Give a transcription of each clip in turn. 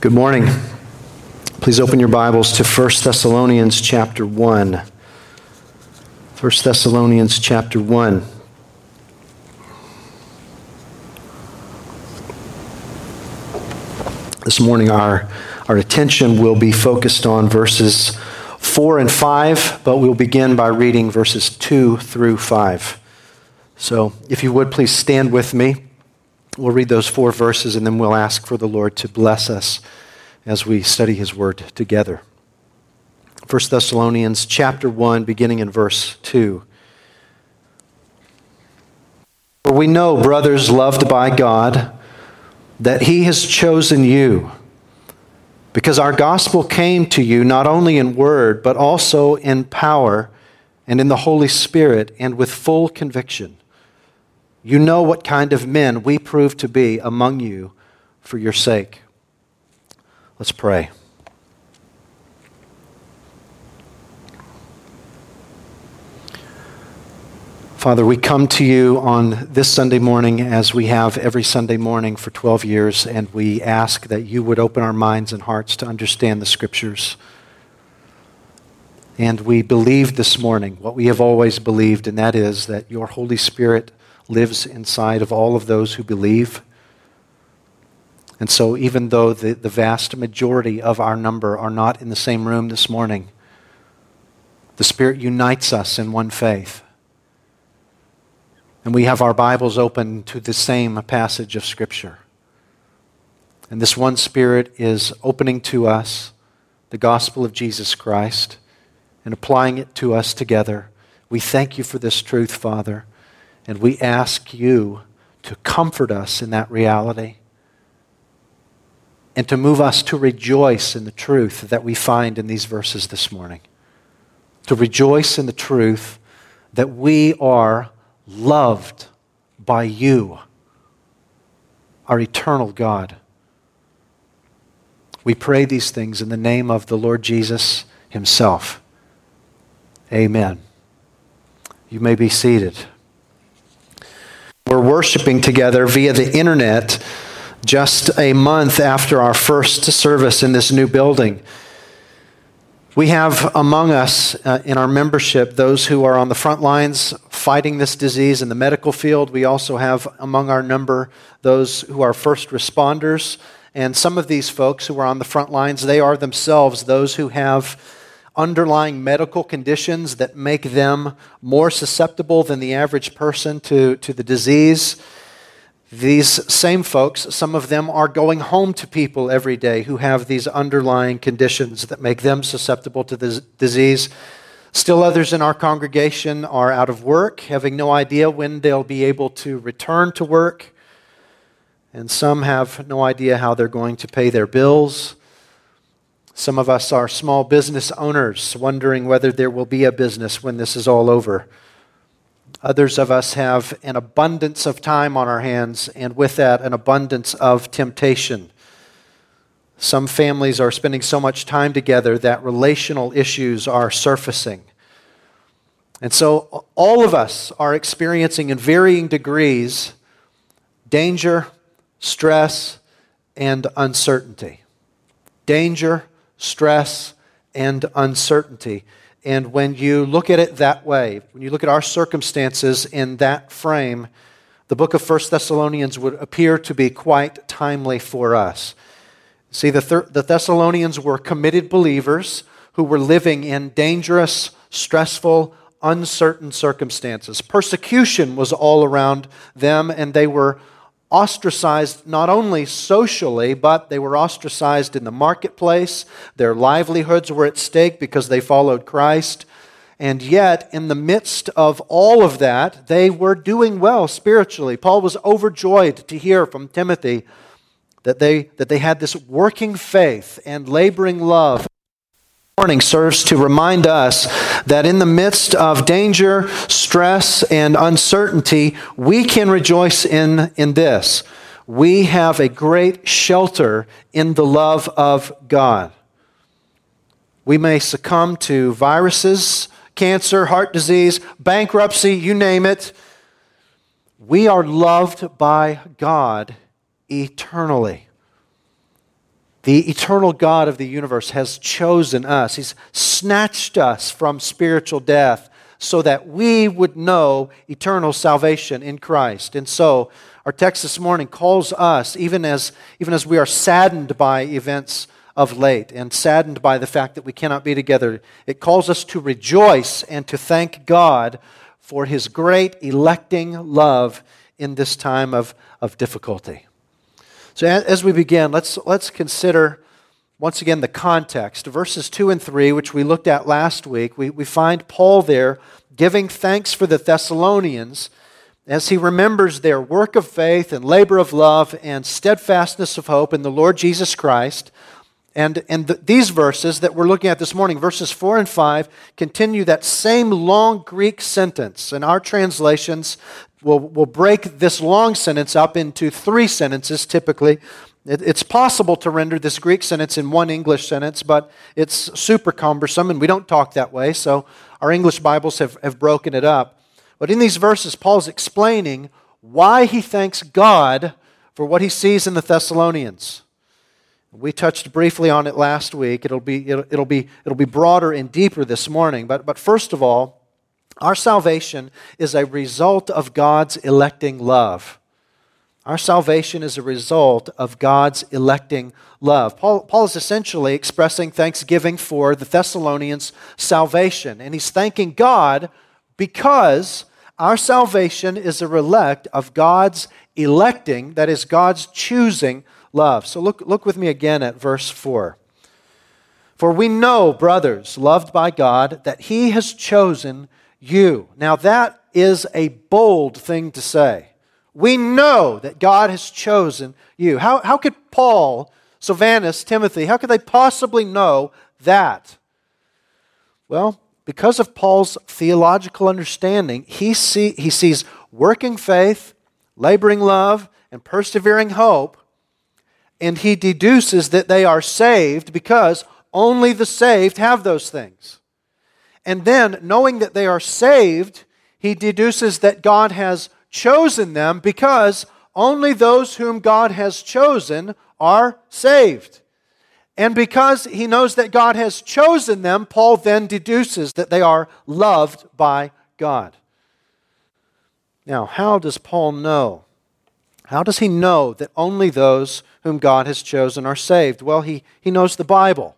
Good morning. Please open your Bibles to 1 Thessalonians chapter 1. 1 Thessalonians chapter 1. This morning, our, our attention will be focused on verses 4 and 5, but we'll begin by reading verses 2 through 5. So, if you would, please stand with me. We'll read those four verses and then we'll ask for the Lord to bless us as we study his word together. 1 Thessalonians chapter 1 beginning in verse 2. For we know, brothers loved by God, that he has chosen you because our gospel came to you not only in word but also in power and in the Holy Spirit and with full conviction. You know what kind of men we prove to be among you for your sake. Let's pray. Father, we come to you on this Sunday morning as we have every Sunday morning for 12 years, and we ask that you would open our minds and hearts to understand the Scriptures. And we believe this morning what we have always believed, and that is that your Holy Spirit lives inside of all of those who believe. And so, even though the, the vast majority of our number are not in the same room this morning, the Spirit unites us in one faith. And we have our Bibles open to the same passage of Scripture. And this one Spirit is opening to us the gospel of Jesus Christ and applying it to us together. We thank you for this truth, Father. And we ask you to comfort us in that reality and to move us to rejoice in the truth that we find in these verses this morning. To rejoice in the truth that we are loved by you, our eternal God. We pray these things in the name of the Lord Jesus Himself. Amen. You may be seated. We're worshiping together via the internet just a month after our first service in this new building. We have among us uh, in our membership those who are on the front lines fighting this disease in the medical field. We also have among our number those who are first responders. And some of these folks who are on the front lines, they are themselves those who have underlying medical conditions that make them more susceptible than the average person to, to the disease. These same folks, some of them are going home to people every day who have these underlying conditions that make them susceptible to the disease. Still, others in our congregation are out of work, having no idea when they'll be able to return to work. And some have no idea how they're going to pay their bills. Some of us are small business owners, wondering whether there will be a business when this is all over. Others of us have an abundance of time on our hands, and with that, an abundance of temptation. Some families are spending so much time together that relational issues are surfacing. And so, all of us are experiencing in varying degrees danger, stress, and uncertainty. Danger, stress, and uncertainty. And when you look at it that way, when you look at our circumstances in that frame, the book of 1 Thessalonians would appear to be quite timely for us. See, the, Th- the Thessalonians were committed believers who were living in dangerous, stressful, uncertain circumstances. Persecution was all around them, and they were ostracized not only socially, but they were ostracized in the marketplace. Their livelihoods were at stake because they followed Christ. And yet, in the midst of all of that, they were doing well spiritually. Paul was overjoyed to hear from Timothy that they, that they had this working faith and laboring love morning serves to remind us that in the midst of danger, stress, and uncertainty, we can rejoice in, in this. We have a great shelter in the love of God. We may succumb to viruses, cancer, heart disease, bankruptcy, you name it. We are loved by God eternally. The eternal God of the universe has chosen us. He's snatched us from spiritual death so that we would know eternal salvation in Christ. And so, our text this morning calls us, even as, even as we are saddened by events of late and saddened by the fact that we cannot be together, it calls us to rejoice and to thank God for his great electing love in this time of, of difficulty. So, as we begin, let's, let's consider once again the context. Verses 2 and 3, which we looked at last week, we, we find Paul there giving thanks for the Thessalonians as he remembers their work of faith and labor of love and steadfastness of hope in the Lord Jesus Christ. And, and the, these verses that we're looking at this morning, verses 4 and 5, continue that same long Greek sentence. In our translations, we'll, we'll break this long sentence up into three sentences typically. It, it's possible to render this Greek sentence in one English sentence, but it's super cumbersome, and we don't talk that way, so our English Bibles have, have broken it up. But in these verses, Paul's explaining why he thanks God for what he sees in the Thessalonians. We touched briefly on it last week. It'll be, it'll, it'll, be, it'll be broader and deeper this morning. But, but first of all, our salvation is a result of God's electing love. Our salvation is a result of God's electing love. Paul, Paul, is essentially expressing thanksgiving for the Thessalonians' salvation. And he's thanking God because our salvation is a relect of God's electing, that is, God's choosing love. So look, look with me again at verse 4. For we know, brothers, loved by God, that He has chosen you. Now, that is a bold thing to say. We know that God has chosen you. How, how could Paul, Silvanus, Timothy, how could they possibly know that? Well, because of Paul's theological understanding, he, see, he sees working faith, laboring love, and persevering hope, and he deduces that they are saved because only the saved have those things. And then, knowing that they are saved, he deduces that God has chosen them because only those whom God has chosen are saved. And because he knows that God has chosen them, Paul then deduces that they are loved by God. Now, how does Paul know? How does he know that only those whom God has chosen are saved? Well, he, he knows the Bible.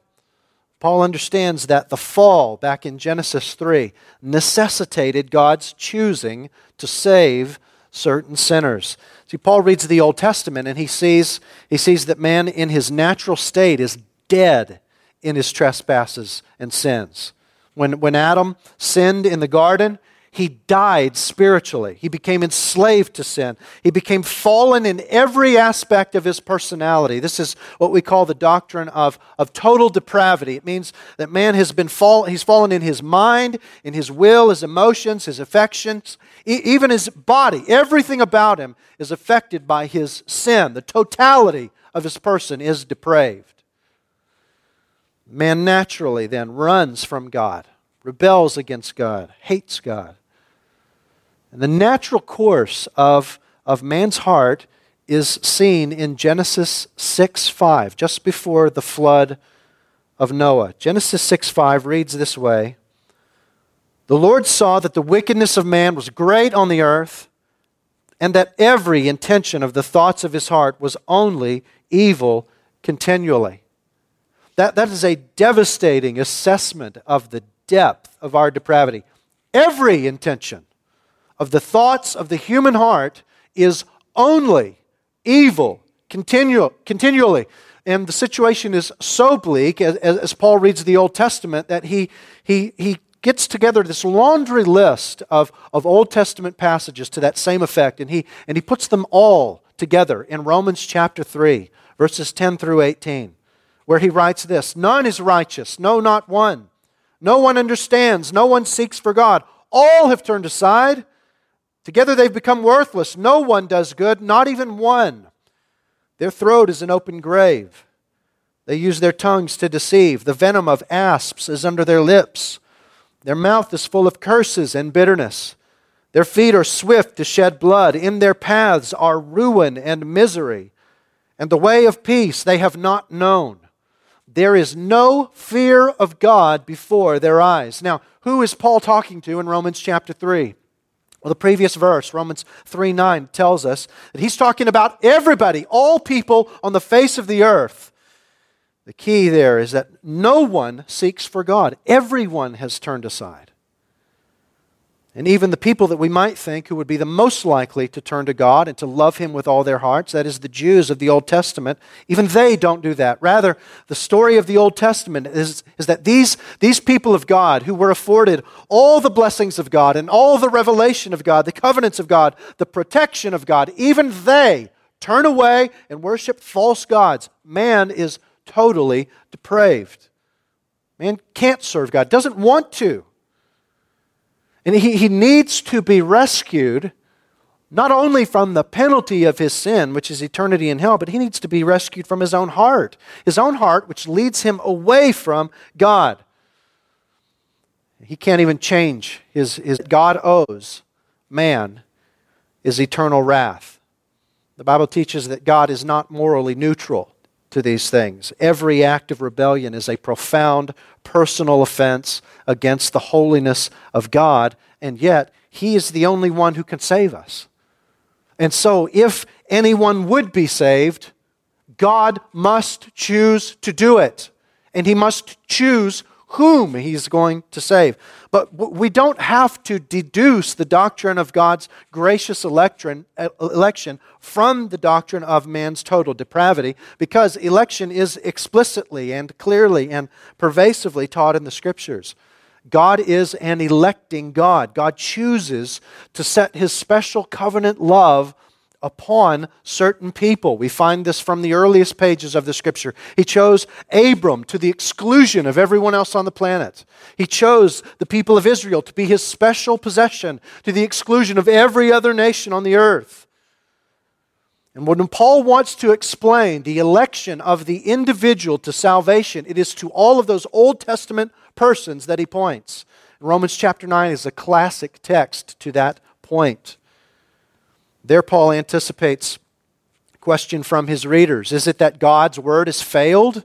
Paul understands that the fall back in Genesis 3 necessitated God's choosing to save certain sinners. See, Paul reads the Old Testament and he sees, he sees that man in his natural state is dead in his trespasses and sins. When, when Adam sinned in the garden, he died spiritually. He became enslaved to sin. He became fallen in every aspect of his personality. This is what we call the doctrine of, of total depravity. It means that man has been fall, he's fallen in his mind, in his will, his emotions, his affections, e- even his body. Everything about him is affected by his sin. The totality of his person is depraved. Man naturally then runs from God, rebels against God, hates God. And the natural course of, of man's heart is seen in Genesis 6 5, just before the flood of Noah. Genesis 6 5 reads this way The Lord saw that the wickedness of man was great on the earth, and that every intention of the thoughts of his heart was only evil continually. That, that is a devastating assessment of the depth of our depravity. Every intention of the thoughts of the human heart is only evil continual, continually. And the situation is so bleak, as, as Paul reads the Old Testament, that he, he, he gets together this laundry list of, of Old Testament passages to that same effect, and he, and he puts them all together in Romans chapter 3, verses 10 through 18, where he writes this None is righteous, no, not one. No one understands, no one seeks for God. All have turned aside. Together they've become worthless. No one does good, not even one. Their throat is an open grave. They use their tongues to deceive. The venom of asps is under their lips. Their mouth is full of curses and bitterness. Their feet are swift to shed blood. In their paths are ruin and misery. and the way of peace they have not known. There is no fear of God before their eyes. Now, who is Paul talking to in Romans chapter 3? Well, the previous verse, Romans 3 9, tells us that he's talking about everybody, all people on the face of the earth. The key there is that no one seeks for God, everyone has turned aside. And even the people that we might think who would be the most likely to turn to God and to love Him with all their hearts, that is the Jews of the Old Testament, even they don't do that. Rather, the story of the Old Testament is, is that these, these people of God who were afforded all the blessings of God and all the revelation of God, the covenants of God, the protection of God, even they turn away and worship false gods. Man is totally depraved. Man can't serve God, doesn't want to. And he, he needs to be rescued not only from the penalty of his sin, which is eternity in hell, but he needs to be rescued from his own heart. His own heart, which leads him away from God. He can't even change his, his God owes man is eternal wrath. The Bible teaches that God is not morally neutral to these things. Every act of rebellion is a profound personal offense against the holiness of God, and yet He is the only one who can save us. And so, if anyone would be saved, God must choose to do it, and He must choose whom He's going to save. But we don't have to deduce the doctrine of God's gracious election, from the doctrine of man's total depravity because election is explicitly and clearly and pervasively taught in the Scriptures. God is an electing God. God chooses to set his special covenant love upon certain people. We find this from the earliest pages of the scripture. He chose Abram to the exclusion of everyone else on the planet. He chose the people of Israel to be his special possession to the exclusion of every other nation on the earth. And when Paul wants to explain the election of the individual to salvation, it is to all of those Old Testament persons that he points. Romans chapter 9 is a classic text to that point. There, Paul anticipates a question from his readers Is it that God's word has failed?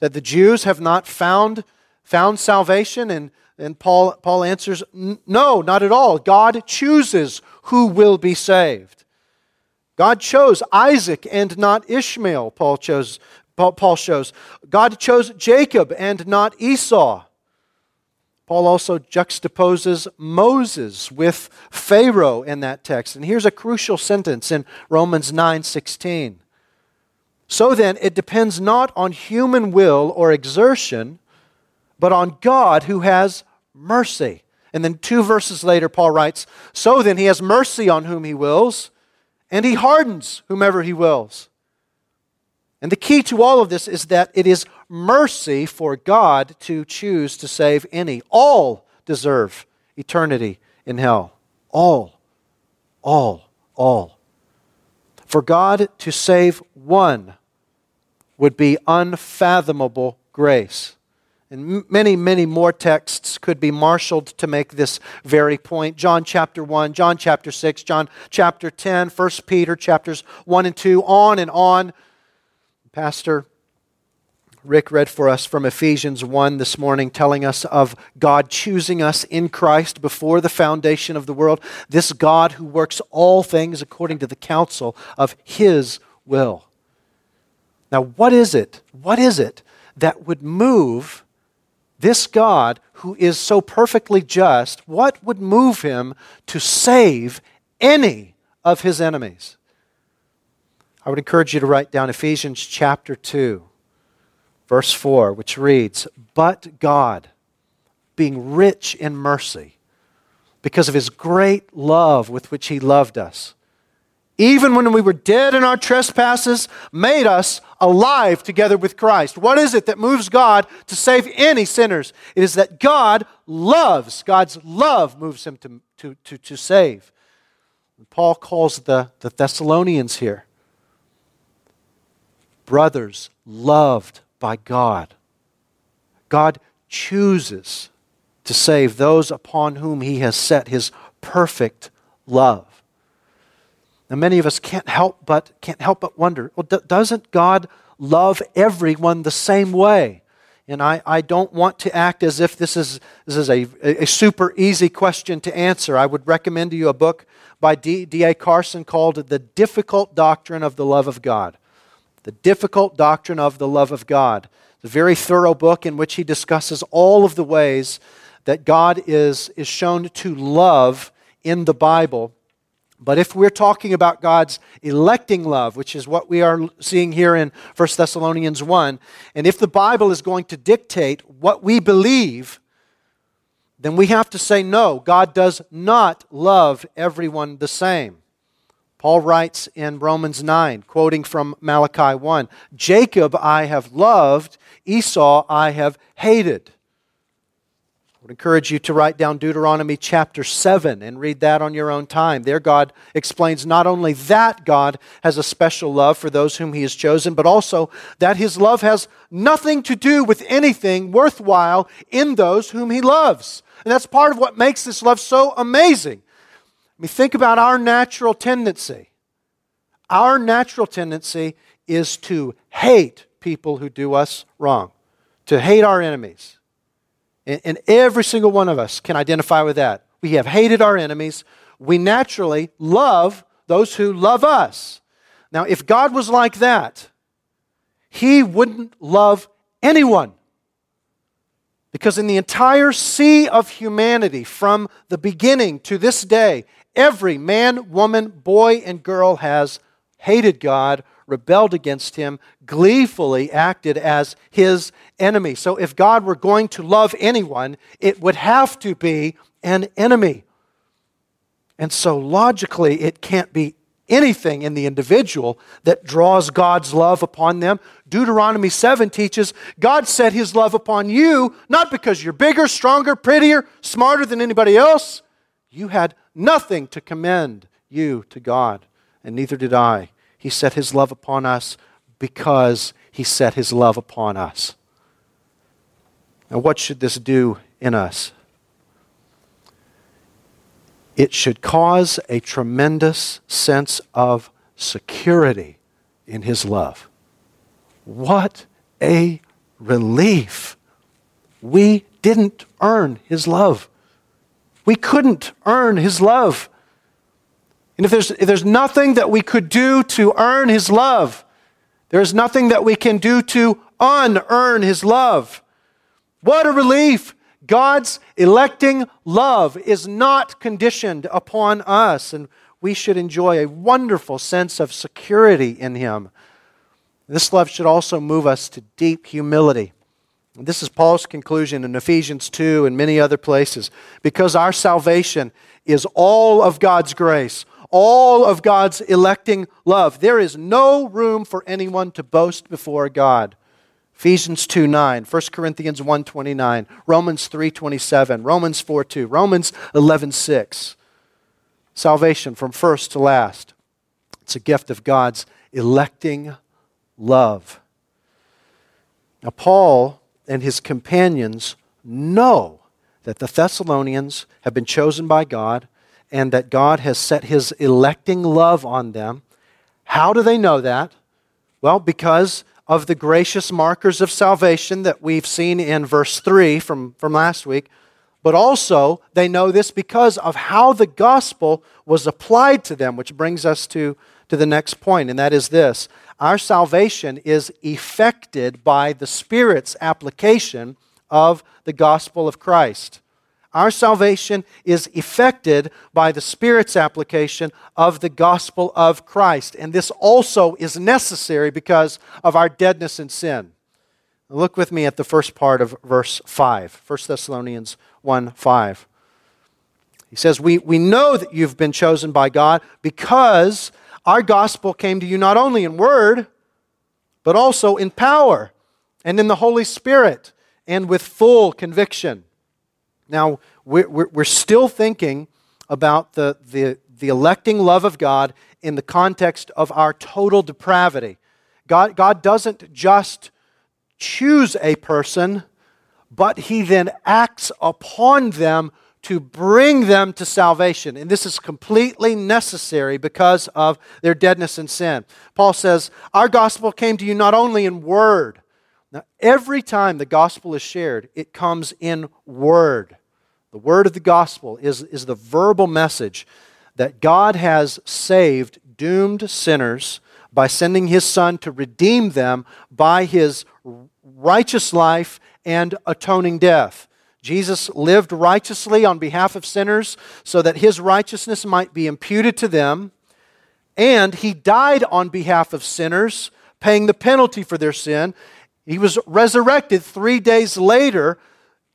That the Jews have not found, found salvation? And, and Paul, Paul answers, No, not at all. God chooses who will be saved. God chose Isaac and not Ishmael, Paul, chose, Paul shows. God chose Jacob and not Esau. Paul also juxtaposes Moses with Pharaoh in that text. And here's a crucial sentence in Romans 9:16. So then it depends not on human will or exertion, but on God who has mercy. And then two verses later Paul writes, "So then he has mercy on whom he wills, and he hardens whomever he wills." And the key to all of this is that it is mercy for God to choose to save any. All deserve eternity in hell. All. All. All. For God to save one would be unfathomable grace. And many, many more texts could be marshaled to make this very point. John chapter 1, John chapter 6, John chapter 10, 1 Peter chapters 1 and 2, on and on. Pastor Rick read for us from Ephesians 1 this morning, telling us of God choosing us in Christ before the foundation of the world. This God who works all things according to the counsel of His will. Now, what is it? What is it that would move this God who is so perfectly just? What would move him to save any of his enemies? I would encourage you to write down Ephesians chapter 2, verse 4, which reads, But God, being rich in mercy, because of his great love with which he loved us, even when we were dead in our trespasses, made us alive together with Christ. What is it that moves God to save any sinners? It is that God loves, God's love moves him to, to, to, to save. Paul calls the, the Thessalonians here brothers loved by God. God chooses to save those upon whom he has set his perfect love. Now, many of us can't help but, can't help but wonder well, d- doesn't God love everyone the same way? And I, I don't want to act as if this is, this is a, a super easy question to answer. I would recommend to you a book by D.A. Carson called The Difficult Doctrine of the Love of God. The Difficult Doctrine of the Love of God. It's a very thorough book in which he discusses all of the ways that God is, is shown to love in the Bible. But if we're talking about God's electing love, which is what we are seeing here in 1 Thessalonians 1, and if the Bible is going to dictate what we believe, then we have to say no, God does not love everyone the same. Paul writes in Romans 9, quoting from Malachi 1 Jacob I have loved, Esau I have hated I would encourage you to write down Deuteronomy chapter 7 and read that on your own time. There, God explains not only that God has a special love for those whom He has chosen, but also that His love has nothing to do with anything worthwhile in those whom He loves. And that's part of what makes this love so amazing. I mean, think about our natural tendency. Our natural tendency is to hate people who do us wrong, to hate our enemies and every single one of us can identify with that. We have hated our enemies. We naturally love those who love us. Now, if God was like that, He wouldn't love anyone. Because in the entire sea of humanity, from the beginning to this day, every man, woman, boy, and girl has hated God rebelled against him, gleefully acted as his enemy. So if God were going to love anyone, it would have to be an enemy. And so logically, it can't be anything in the individual that draws God's love upon them. Deuteronomy 7 teaches God set his love upon you not because you're bigger, stronger, prettier, smarter than anybody else. You had nothing to commend you to God, and neither did I. He set his love upon us because he set his love upon us. Now, what should this do in us? It should cause a tremendous sense of security in his love. What a relief! We didn't earn his love. We couldn't earn his love. And if there's, if there's nothing that we could do to earn His love, there's nothing that we can do to unearn His love. What a relief! God's electing love is not conditioned upon us, and we should enjoy a wonderful sense of security in Him. This love should also move us to deep humility. This is Paul's conclusion in Ephesians 2 and many other places. Because our salvation is all of God's grace, all of God's electing love. There is no room for anyone to boast before God. Ephesians 2 9, 1 Corinthians 1 29, Romans 3 27, Romans 4 2, Romans 11 6. Salvation from first to last. It's a gift of God's electing love. Now, Paul and his companions know that the Thessalonians have been chosen by God and that God has set his electing love on them. How do they know that? Well, because of the gracious markers of salvation that we've seen in verse 3 from, from last week, but also they know this because of how the gospel was applied to them, which brings us to, to the next point, and that is this our salvation is effected by the Spirit's application of the gospel of Christ. Our salvation is effected by the Spirit's application of the gospel of Christ. And this also is necessary because of our deadness in sin. Look with me at the first part of verse 5, 1 Thessalonians 1 5. He says, we, we know that you've been chosen by God because our gospel came to you not only in word, but also in power and in the Holy Spirit and with full conviction. Now, we're, we're still thinking about the, the, the electing love of God in the context of our total depravity. God, God doesn't just choose a person, but He then acts upon them to bring them to salvation. And this is completely necessary because of their deadness in sin. Paul says, Our gospel came to you not only in word. Now, every time the gospel is shared, it comes in word. The word of the gospel is, is the verbal message that God has saved doomed sinners by sending his son to redeem them by his righteous life and atoning death. Jesus lived righteously on behalf of sinners so that his righteousness might be imputed to them. And he died on behalf of sinners, paying the penalty for their sin. He was resurrected three days later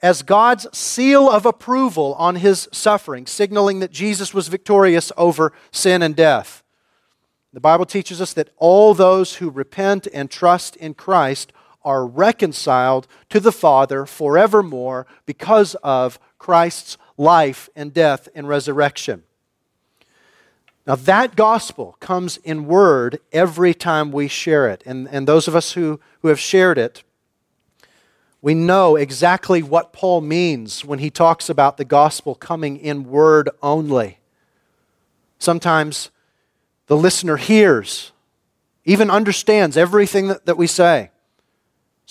as God's seal of approval on his suffering, signaling that Jesus was victorious over sin and death. The Bible teaches us that all those who repent and trust in Christ are reconciled to the Father forevermore because of Christ's life and death and resurrection. Now, that gospel comes in word every time we share it. And, and those of us who, who have shared it, we know exactly what Paul means when he talks about the gospel coming in word only. Sometimes the listener hears, even understands everything that, that we say,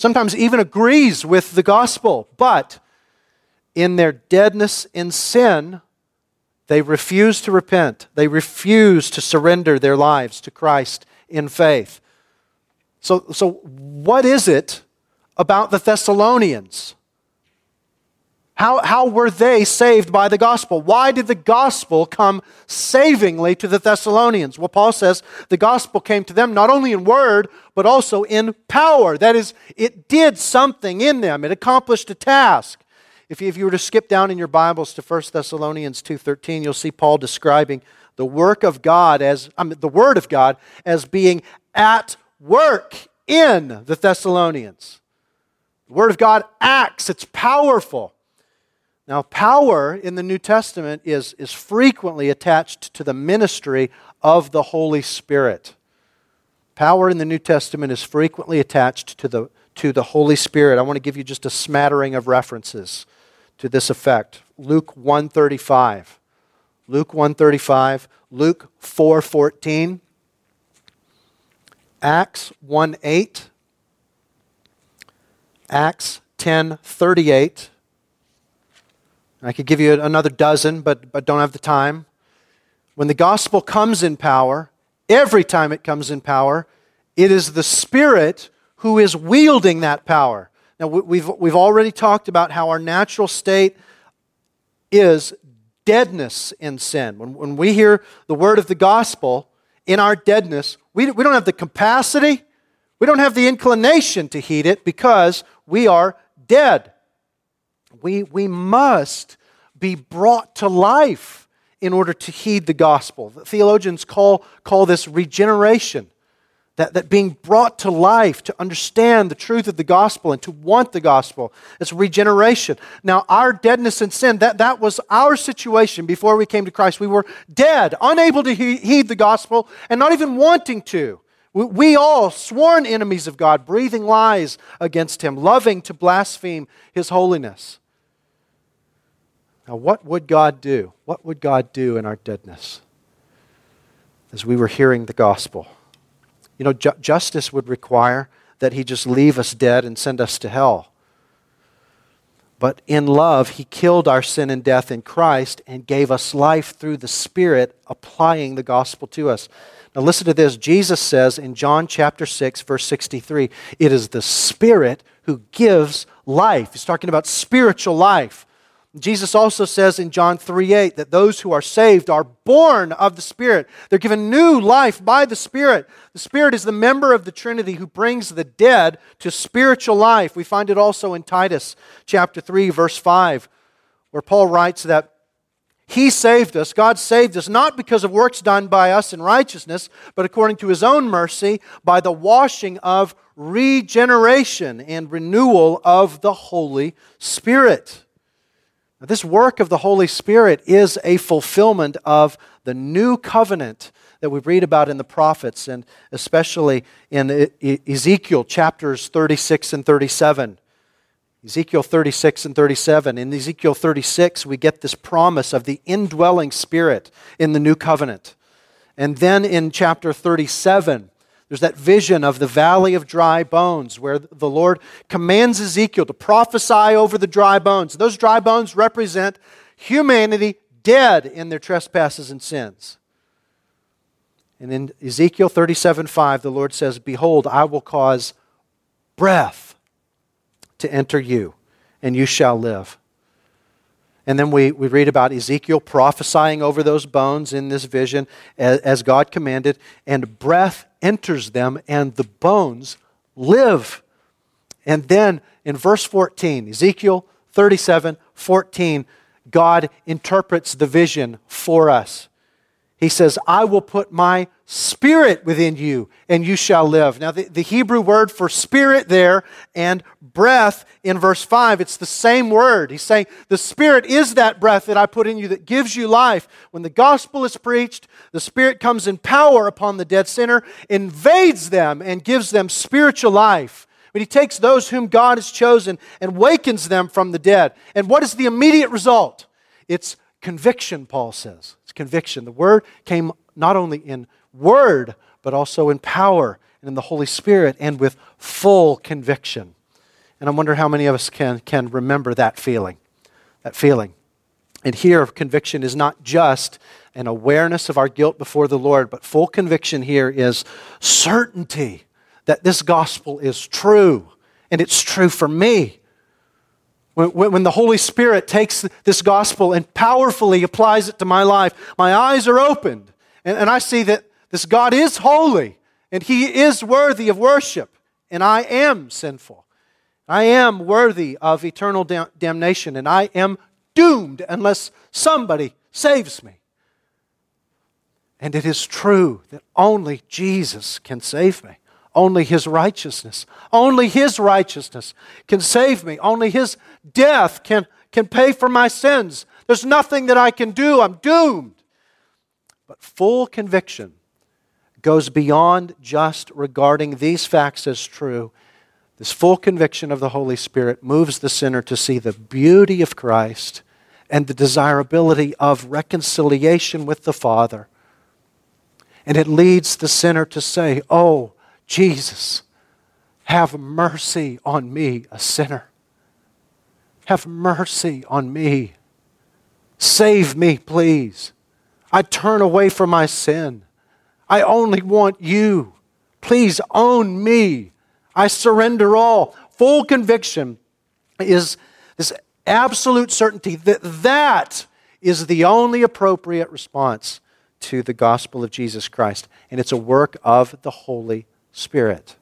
sometimes even agrees with the gospel, but in their deadness in sin, they refuse to repent. They refuse to surrender their lives to Christ in faith. So, so what is it about the Thessalonians? How, how were they saved by the gospel? Why did the gospel come savingly to the Thessalonians? Well, Paul says the gospel came to them not only in word, but also in power. That is, it did something in them, it accomplished a task. If you, if you were to skip down in your Bibles to 1 Thessalonians 2.13, you'll see Paul describing the work of God as, I mean, the word of God as being at work in the Thessalonians. The word of God acts, it's powerful. Now, power in the New Testament is, is frequently attached to the ministry of the Holy Spirit. Power in the New Testament is frequently attached to the, to the Holy Spirit. I want to give you just a smattering of references to this effect. Luke 135. Luke 135, Luke 4:14, Acts 1:8, Acts 10:38, I could give you another dozen, but, but don't have the time. When the gospel comes in power, every time it comes in power, it is the Spirit who is wielding that power. Now, we've, we've already talked about how our natural state is deadness in sin. When, when we hear the word of the gospel, in our deadness, we, we don't have the capacity, we don't have the inclination to heed it because we are dead. We, we must be brought to life in order to heed the gospel. The theologians call, call this regeneration. That, that being brought to life, to understand the truth of the gospel and to want the gospel, it's regeneration. Now, our deadness in sin, that, that was our situation before we came to Christ. We were dead, unable to he- heed the gospel, and not even wanting to. We, we all, sworn enemies of God, breathing lies against Him, loving to blaspheme His holiness. Now, what would God do? What would God do in our deadness as we were hearing the gospel? You know, ju- justice would require that He just leave us dead and send us to hell. But in love, He killed our sin and death in Christ and gave us life through the Spirit, applying the gospel to us. Now, listen to this. Jesus says in John chapter 6, verse 63, it is the Spirit who gives life. He's talking about spiritual life. Jesus also says in John 3 8 that those who are saved are born of the Spirit. They're given new life by the Spirit. The Spirit is the member of the Trinity who brings the dead to spiritual life. We find it also in Titus chapter 3, verse 5, where Paul writes that he saved us, God saved us, not because of works done by us in righteousness, but according to His own mercy, by the washing of regeneration and renewal of the Holy Spirit. Now, this work of the Holy Spirit is a fulfillment of the new covenant that we read about in the prophets, and especially in Ezekiel chapters 36 and 37. Ezekiel 36 and 37. In Ezekiel 36, we get this promise of the indwelling spirit in the new covenant. And then in chapter 37, there's that vision of the valley of dry bones where the Lord commands Ezekiel to prophesy over the dry bones. Those dry bones represent humanity dead in their trespasses and sins. And in Ezekiel 37 5, the Lord says, Behold, I will cause breath to enter you, and you shall live. And then we, we read about Ezekiel prophesying over those bones in this vision as, as God commanded, and breath enters them, and the bones live. And then in verse 14, Ezekiel 37 14, God interprets the vision for us. He says, I will put my spirit within you, and you shall live. Now, the, the, Hebrew word for spirit there and breath in verse 5, it's the same word. He's saying, The spirit is that breath that I put in you that gives you life. When the gospel is preached, the spirit comes in power upon the dead sinner, invades them, and gives them spiritual life. When he takes those whom God has chosen and wakens them from the dead. And what is the immediate result? It's conviction, Paul says. It's conviction. The word came not only in word, but also in power and in the Holy Spirit and with full conviction. And I wonder how many of us can, can remember that feeling. That feeling. And here, conviction is not just an awareness of our guilt before the Lord, but full conviction here is certainty that this gospel is true, and it's true for me. When, the Holy Spirit takes this gospel and powerfully applies it to my life, my eyes are opened, and I see that this God is holy, and He is worthy of worship, and I am sinful. I am worthy of eternal damnation, and I am doomed unless somebody saves me. And it is true that only Jesus can save me. Only His righteousness, only His righteousness can save me. Only His death can, can pay for my sins. There's nothing that I can do. I'm doomed. But full conviction goes beyond just regarding these facts as true. This full conviction of the Holy Spirit moves the sinner to see the beauty of Christ and the desirability of reconciliation with the Father. And it leads the sinner to say, Oh, Jesus, have mercy on me, a sinner. Have mercy on me. Save me, please. I turn away from my sin. I only want you. Please own me. I surrender all. Full conviction is this absolute certainty that that is the only appropriate response to the gospel of Jesus Christ. And it's a work of the Holy Spirit.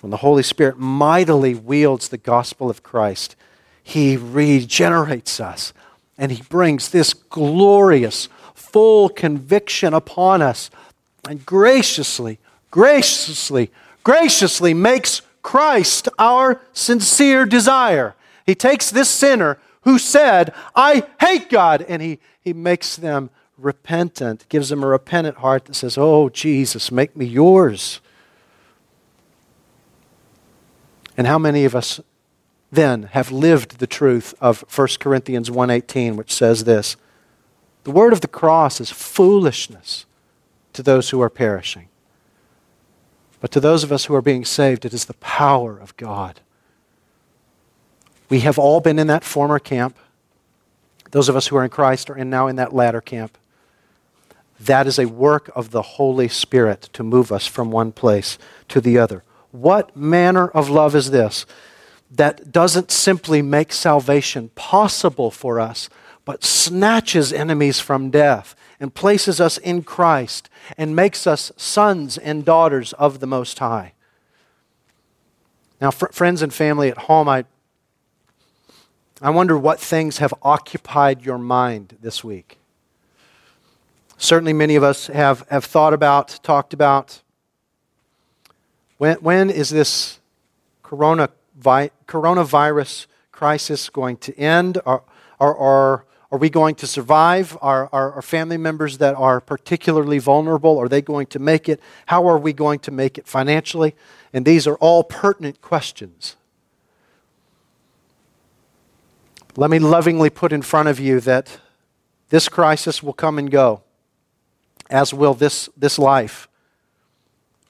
When the Holy Spirit mightily wields the gospel of Christ, He regenerates us and He brings this glorious, full conviction upon us and graciously, graciously, graciously makes Christ our sincere desire. He takes this sinner who said, I hate God, and He, he makes them repentant, gives them a repentant heart that says, Oh, Jesus, make me yours. And how many of us then have lived the truth of 1 Corinthians 1:18 which says this The word of the cross is foolishness to those who are perishing. But to those of us who are being saved it is the power of God. We have all been in that former camp. Those of us who are in Christ are in now in that latter camp. That is a work of the Holy Spirit to move us from one place to the other. What manner of love is this that doesn't simply make salvation possible for us, but snatches enemies from death and places us in Christ and makes us sons and daughters of the Most High? Now, fr- friends and family at home, I, I wonder what things have occupied your mind this week. Certainly, many of us have, have thought about, talked about, when, when is this corona, vi, coronavirus crisis going to end? Are, are, are, are we going to survive? Are, are, are family members that are particularly vulnerable, are they going to make it? How are we going to make it financially? And these are all pertinent questions. Let me lovingly put in front of you that this crisis will come and go, as will this, this life.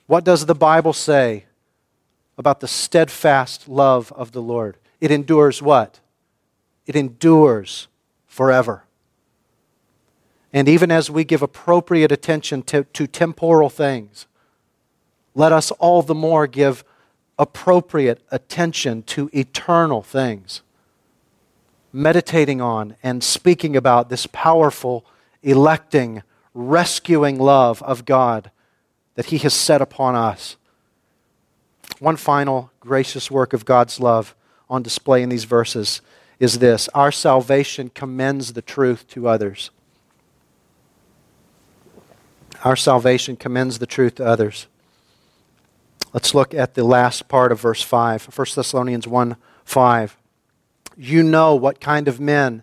What does the Bible say about the steadfast love of the Lord? It endures what? It endures forever. And even as we give appropriate attention to, to temporal things, let us all the more give appropriate attention to eternal things meditating on and speaking about this powerful, electing, rescuing love of God that He has set upon us. One final gracious work of God's love on display in these verses is this our salvation commends the truth to others. Our salvation commends the truth to others. Let's look at the last part of verse 5, 1 Thessalonians 1 5 you know what kind of men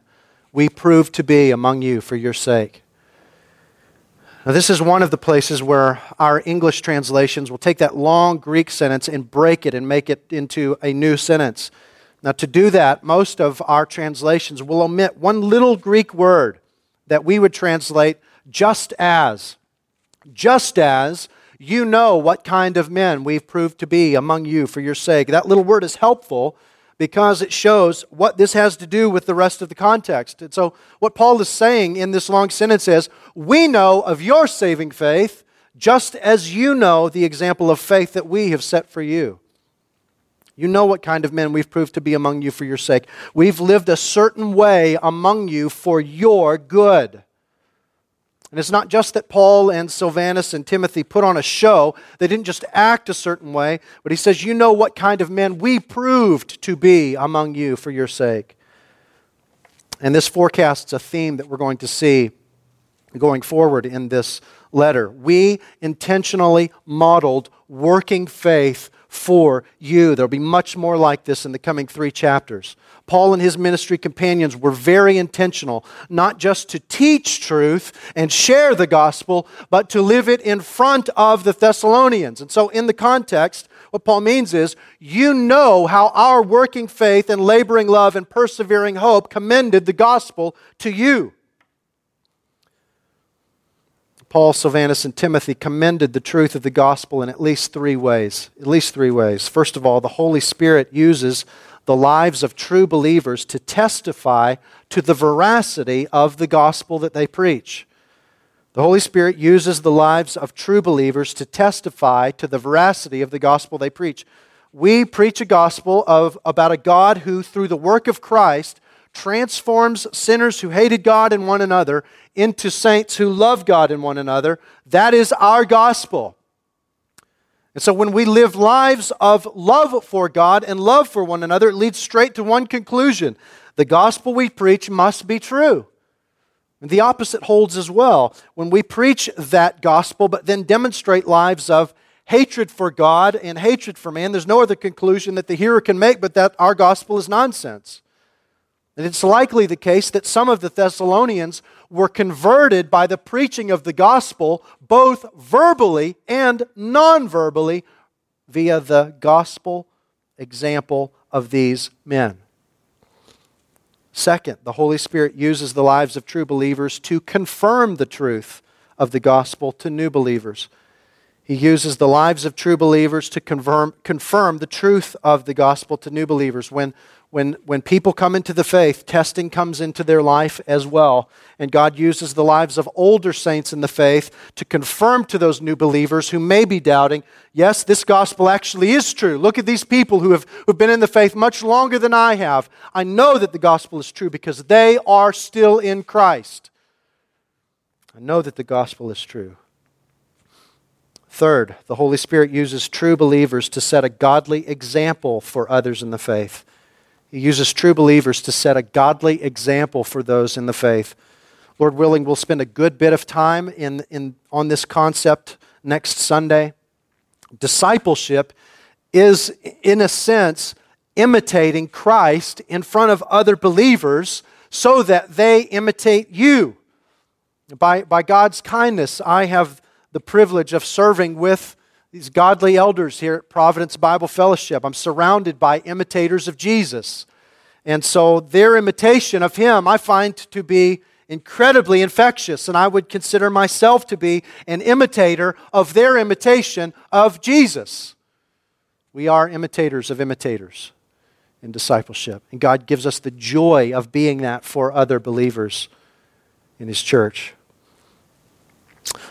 we prove to be among you for your sake. Now, this is one of the places where our English translations will take that long Greek sentence and break it and make it into a new sentence. Now, to do that, most of our translations will omit one little Greek word that we would translate just as. Just as you know what kind of men we've proved to be among you for your sake. That little word is helpful because it shows what this has to do with the rest of the context. And so, what Paul is saying in this long sentence is We know of your saving faith, just as you know the example of faith that we have set for you. You know what kind of men we've proved to be among you for your sake. We've lived a certain way among you for your good. And it's not just that Paul and Silvanus and Timothy put on a show, they didn't just act a certain way, but he says, You know what kind of men we proved to be among you for your sake. And this forecasts a theme that we're going to see going forward in this letter. We intentionally modeled working faith for you. There'll be much more like this in the coming three chapters. Paul and his ministry companions were very intentional, not just to teach truth and share the gospel, but to live it in front of the Thessalonians. And so, in the context, what Paul means is you know how our working faith and laboring love and persevering hope commended the gospel to you. Paul, Silvanus, and Timothy commended the truth of the gospel in at least three ways. At least three ways. First of all, the Holy Spirit uses the lives of true believers to testify to the veracity of the gospel that they preach. The Holy Spirit uses the lives of true believers to testify to the veracity of the gospel they preach. We preach a gospel of, about a God who, through the work of Christ, transforms sinners who hated God and one another into saints who love God and one another. That is our gospel. And so when we live lives of love for God and love for one another, it leads straight to one conclusion the gospel we preach must be true. And the opposite holds as well. When we preach that gospel, but then demonstrate lives of hatred for God and hatred for man, there's no other conclusion that the hearer can make but that our gospel is nonsense. And it's likely the case that some of the Thessalonians were converted by the preaching of the gospel, both verbally and non verbally, via the gospel example of these men. Second, the Holy Spirit uses the lives of true believers to confirm the truth of the gospel to new believers. He uses the lives of true believers to confirm, confirm the truth of the gospel to new believers. When, when, when people come into the faith, testing comes into their life as well. And God uses the lives of older saints in the faith to confirm to those new believers who may be doubting yes, this gospel actually is true. Look at these people who have who've been in the faith much longer than I have. I know that the gospel is true because they are still in Christ. I know that the gospel is true. Third, the Holy Spirit uses true believers to set a godly example for others in the faith. He uses true believers to set a godly example for those in the faith. Lord willing, we'll spend a good bit of time in, in, on this concept next Sunday. Discipleship is, in a sense, imitating Christ in front of other believers so that they imitate you. By, by God's kindness, I have the privilege of serving with these godly elders here at Providence Bible Fellowship. I'm surrounded by imitators of Jesus. And so their imitation of him I find to be incredibly infectious, and I would consider myself to be an imitator of their imitation of Jesus. We are imitators of imitators in discipleship, and God gives us the joy of being that for other believers in His church.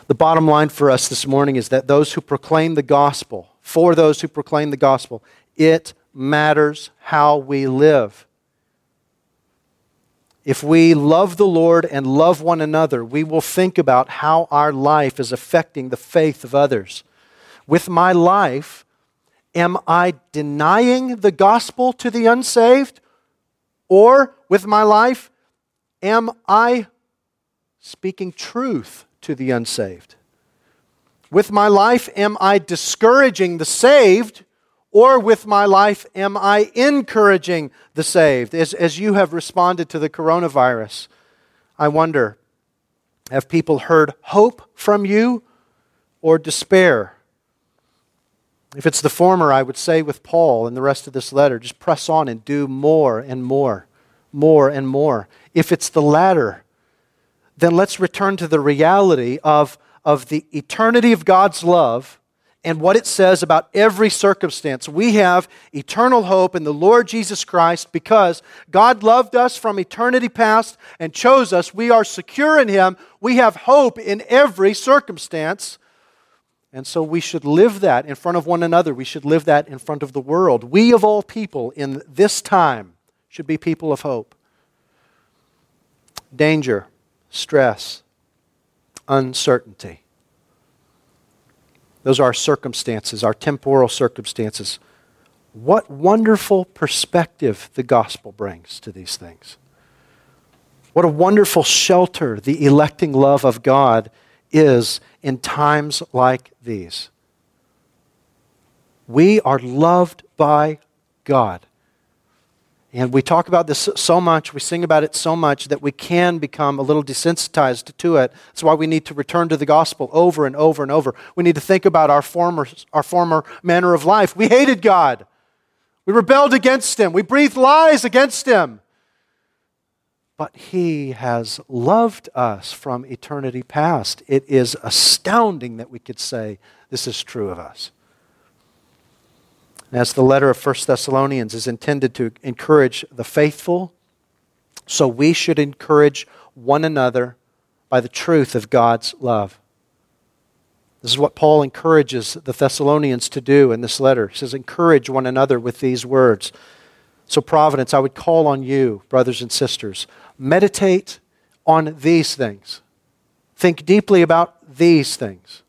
The bottom line for us this morning is that those who proclaim the gospel, for those who proclaim the gospel, it matters how we live. If we love the Lord and love one another, we will think about how our life is affecting the faith of others. With my life, am I denying the gospel to the unsaved? Or with my life, am I speaking truth to the unsaved? With my life, am I discouraging the saved? Or with my life, am I encouraging the saved? As, as you have responded to the coronavirus, I wonder have people heard hope from you or despair? If it's the former, I would say with Paul in the rest of this letter, just press on and do more and more, more and more. If it's the latter, then let's return to the reality of, of the eternity of God's love and what it says about every circumstance. We have eternal hope in the Lord Jesus Christ because God loved us from eternity past and chose us. We are secure in Him. We have hope in every circumstance. And so we should live that in front of one another. We should live that in front of the world. We, of all people in this time, should be people of hope. Danger, stress, uncertainty those are our circumstances, our temporal circumstances. What wonderful perspective the gospel brings to these things. What a wonderful shelter the electing love of God is in times like these. We are loved by God. And we talk about this so much, we sing about it so much that we can become a little desensitized to it. That's why we need to return to the gospel over and over and over. We need to think about our former, our former manner of life. We hated God, we rebelled against Him, we breathed lies against Him. But He has loved us from eternity past. It is astounding that we could say this is true of us. As the letter of 1 Thessalonians is intended to encourage the faithful, so we should encourage one another by the truth of God's love. This is what Paul encourages the Thessalonians to do in this letter. He says, Encourage one another with these words. So, Providence, I would call on you, brothers and sisters, meditate on these things. Think deeply about these things.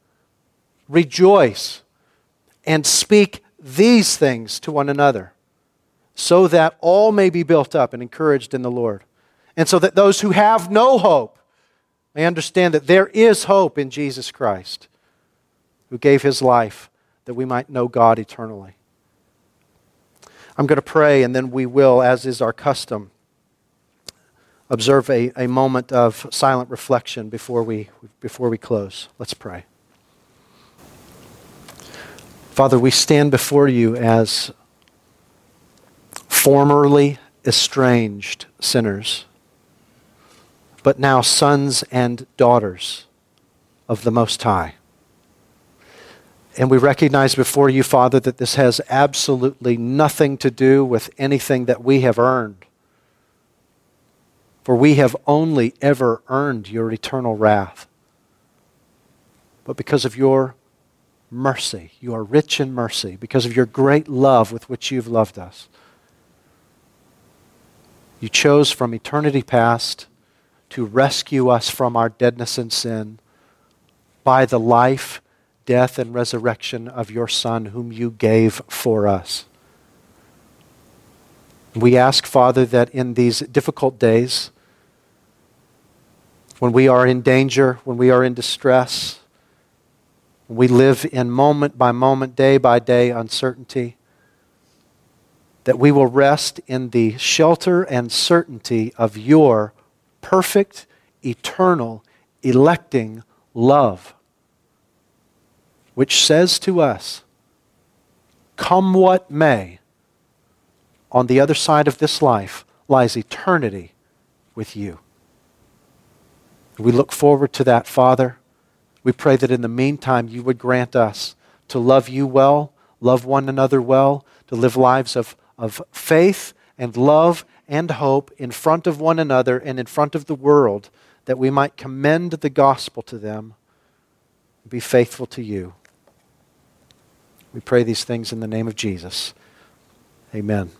Rejoice and speak these things to one another, so that all may be built up and encouraged in the Lord. And so that those who have no hope may understand that there is hope in Jesus Christ, who gave his life that we might know God eternally. I'm going to pray, and then we will, as is our custom, observe a, a moment of silent reflection before we, before we close. Let's pray. Father, we stand before you as formerly estranged sinners, but now sons and daughters of the Most High. And we recognize before you, Father, that this has absolutely nothing to do with anything that we have earned. For we have only ever earned your eternal wrath. But because of your mercy. You are rich in mercy because of your great love with which you've loved us. You chose from eternity past to rescue us from our deadness and sin by the life, death, and resurrection of your Son, whom you gave for us. We ask, Father, that in these difficult days, when we are in danger, when we are in distress, we live in moment by moment, day by day uncertainty, that we will rest in the shelter and certainty of your perfect, eternal, electing love, which says to us, Come what may, on the other side of this life, lies eternity with you. We look forward to that, Father. We pray that in the meantime you would grant us to love you well, love one another well, to live lives of, of faith and love and hope in front of one another and in front of the world, that we might commend the gospel to them and be faithful to you. We pray these things in the name of Jesus. Amen.